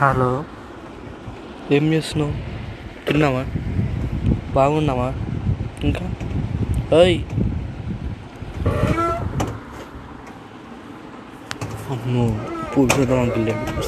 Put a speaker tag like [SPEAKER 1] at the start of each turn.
[SPEAKER 1] Hello. ఏం చేస్తున్నావు? తిన్నావా? బాగున్నావా? ఇంకా? ఓయ్ అమ్మో పూల్ అంకుల్